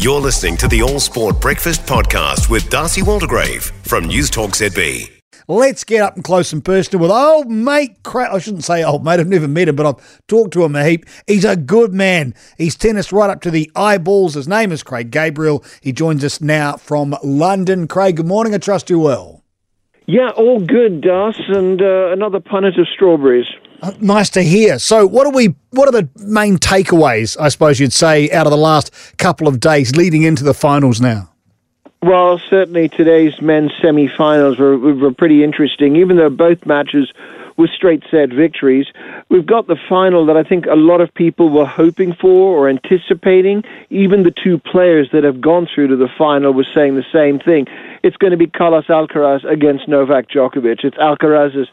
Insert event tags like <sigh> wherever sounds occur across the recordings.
You're listening to the All Sport Breakfast Podcast with Darcy Waldegrave from News Talk ZB. Let's get up and close and personal with old mate. Cra- I shouldn't say old mate. I've never met him, but I've talked to him a heap. He's a good man. He's tennis right up to the eyeballs. His name is Craig Gabriel. He joins us now from London. Craig, good morning. I trust you well. Yeah, all good, Das, and uh, another punnet of strawberries. Uh, nice to hear. So, what are we? What are the main takeaways? I suppose you'd say out of the last couple of days leading into the finals now. Well, certainly today's men's semi-finals were, were pretty interesting. Even though both matches were straight set victories, we've got the final that I think a lot of people were hoping for or anticipating. Even the two players that have gone through to the final were saying the same thing. It's going to be Carlos Alcaraz against Novak Djokovic. It's Alcaraz's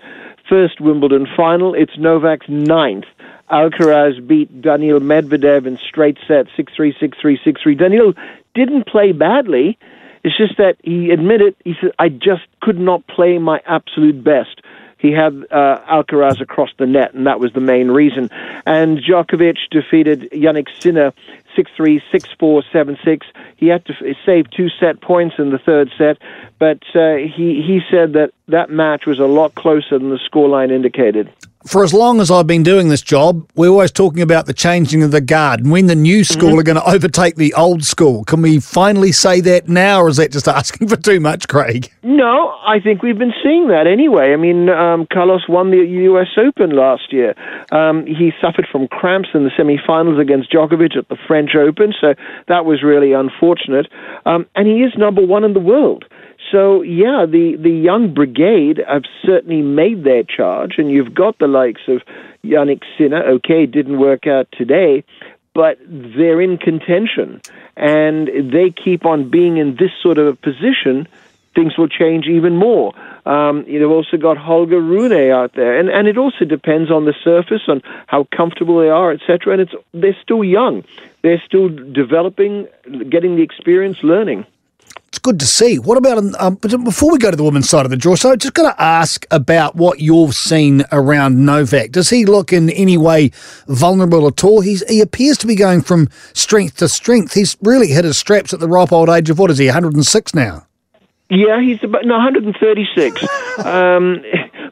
first Wimbledon final. It's Novak's ninth. Alcaraz beat Daniil Medvedev in straight sets, 6-3, 6-3, 6-3. Daniil didn't play badly. It's just that he admitted, he said, I just could not play my absolute best. He had uh, Alcaraz across the net, and that was the main reason. And Djokovic defeated Jannik Sinner 6-3, 6-4, 7-6. He had to save two set points in the third set, but uh, he, he said that that match was a lot closer than the scoreline indicated for as long as I've been doing this job, we're always talking about the changing of the guard and when the new school mm-hmm. are going to overtake the old school. Can we finally say that now, or is that just <laughs> asking for too much, Craig? No, I think we've been seeing that anyway. I mean, um, Carlos won the U.S. Open last year. Um, he suffered from cramps in the semifinals against Djokovic at the French Open, so that was really unfortunate. Um, and he is number one in the world. So yeah, the the young brigade have certainly made their charge, and you've got the likes of Jannik Sinner. Okay, didn't work out today, but they're in contention, and they keep on being in this sort of a position. Things will change even more. Um, you've also got Holger Rune out there, and and it also depends on the surface, on how comfortable they are, etc. And it's they're still young, they're still developing, getting the experience, learning it's good to see. What about um, before we go to the women's side of the draw? So, just going to ask about what you've seen around Novak. Does he look in any way vulnerable at all? He's, he appears to be going from strength to strength. He's really hit his straps at the ripe old age of what is he, 106 now? Yeah, he's about no 136, <laughs> um,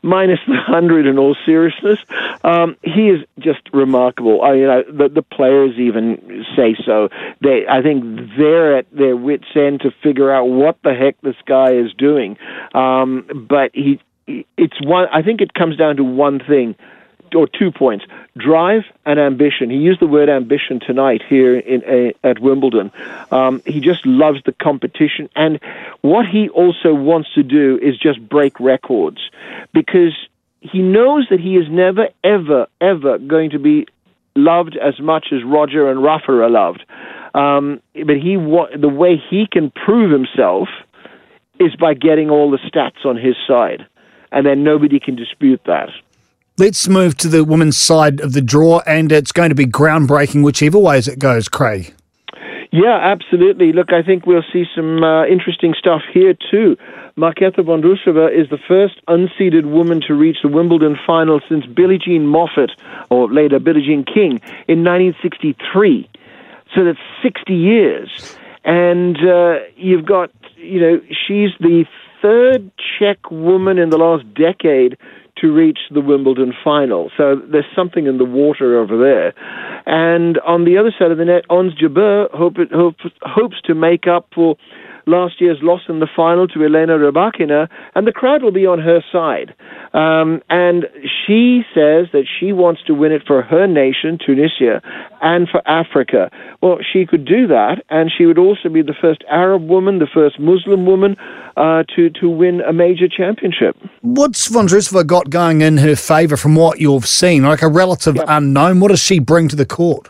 minus the hundred. In all seriousness, um, he is just remarkable. I mean, I, the, the players even say so. They, I think, they're at their wits' end to figure out what the heck this guy is doing. Um, but he, it's one. I think it comes down to one thing or two points drive and ambition. He used the word ambition tonight here in, uh, at Wimbledon. Um, he just loves the competition. And what he also wants to do is just break records because he knows that he is never, ever, ever going to be loved as much as Roger and Rafa are loved. Um, but he the way he can prove himself is by getting all the stats on his side, and then nobody can dispute that. Let's move to the women's side of the draw, and it's going to be groundbreaking whichever ways it goes, Craig. Yeah, absolutely. Look, I think we'll see some uh, interesting stuff here too. Marketa Vondrousova is the first unseeded woman to reach the Wimbledon final since Billie Jean Moffat, or later Billie Jean King, in 1963. So that's 60 years. And uh, you've got, you know, she's the third Czech woman in the last decade to reach the Wimbledon final. So there's something in the water over there. And on the other side of the net, Ons Jabeur hope, hope, hopes to make up for last year's loss in the final to Elena Rybakina, and the crowd will be on her side. Um, and she says that she wants to win it for her nation, Tunisia, and for Africa. Well, she could do that, and she would also be the first Arab woman, the first Muslim woman uh, to to win a major championship. What's Vondrousova got going in her favour from what you've seen? Like a relative yeah. unknown, what does she bring to the court?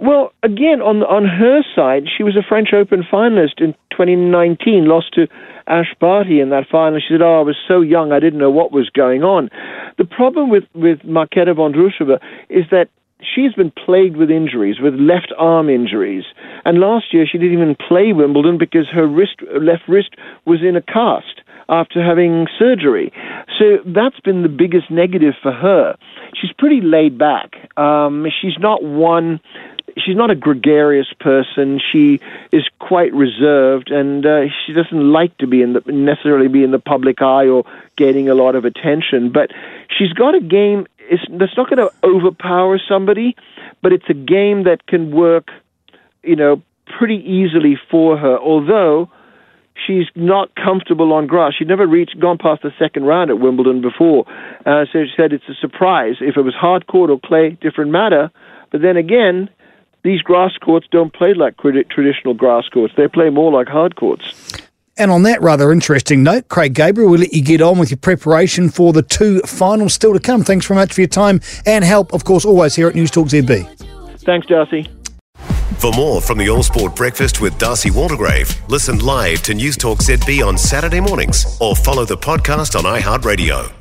Well, again, on on her side, she was a French Open finalist in 2019, lost to Ash Barty in that final. She said, "Oh, I was so young, I didn't know what was going on." The problem with with Marketa Vondrousova is that she's been plagued with injuries, with left arm injuries. And last year she didn't even play Wimbledon because her wrist, left wrist was in a cast after having surgery. So that's been the biggest negative for her. She's pretty laid back. Um, she's not one she's not a gregarious person. She is quite reserved, and uh, she doesn't like to be in the necessarily be in the public eye or getting a lot of attention. But she's got a game it's, that's not going to overpower somebody, but it's a game that can work, you know, pretty easily for her. Although she's not comfortable on grass. She'd never reached, gone past the second round at Wimbledon before. Uh, so she said it's a surprise. If it was hard court or clay, different matter. But then again, these grass courts don't play like traditional grass courts. They play more like hard courts. And on that rather interesting note, Craig Gabriel, we'll let you get on with your preparation for the two finals still to come. Thanks very much for your time and help, of course, always here at News Talk ZB. Thanks, Darcy. For more from the All Sport Breakfast with Darcy Waldegrave, listen live to News Talk ZB on Saturday mornings or follow the podcast on iHeartRadio.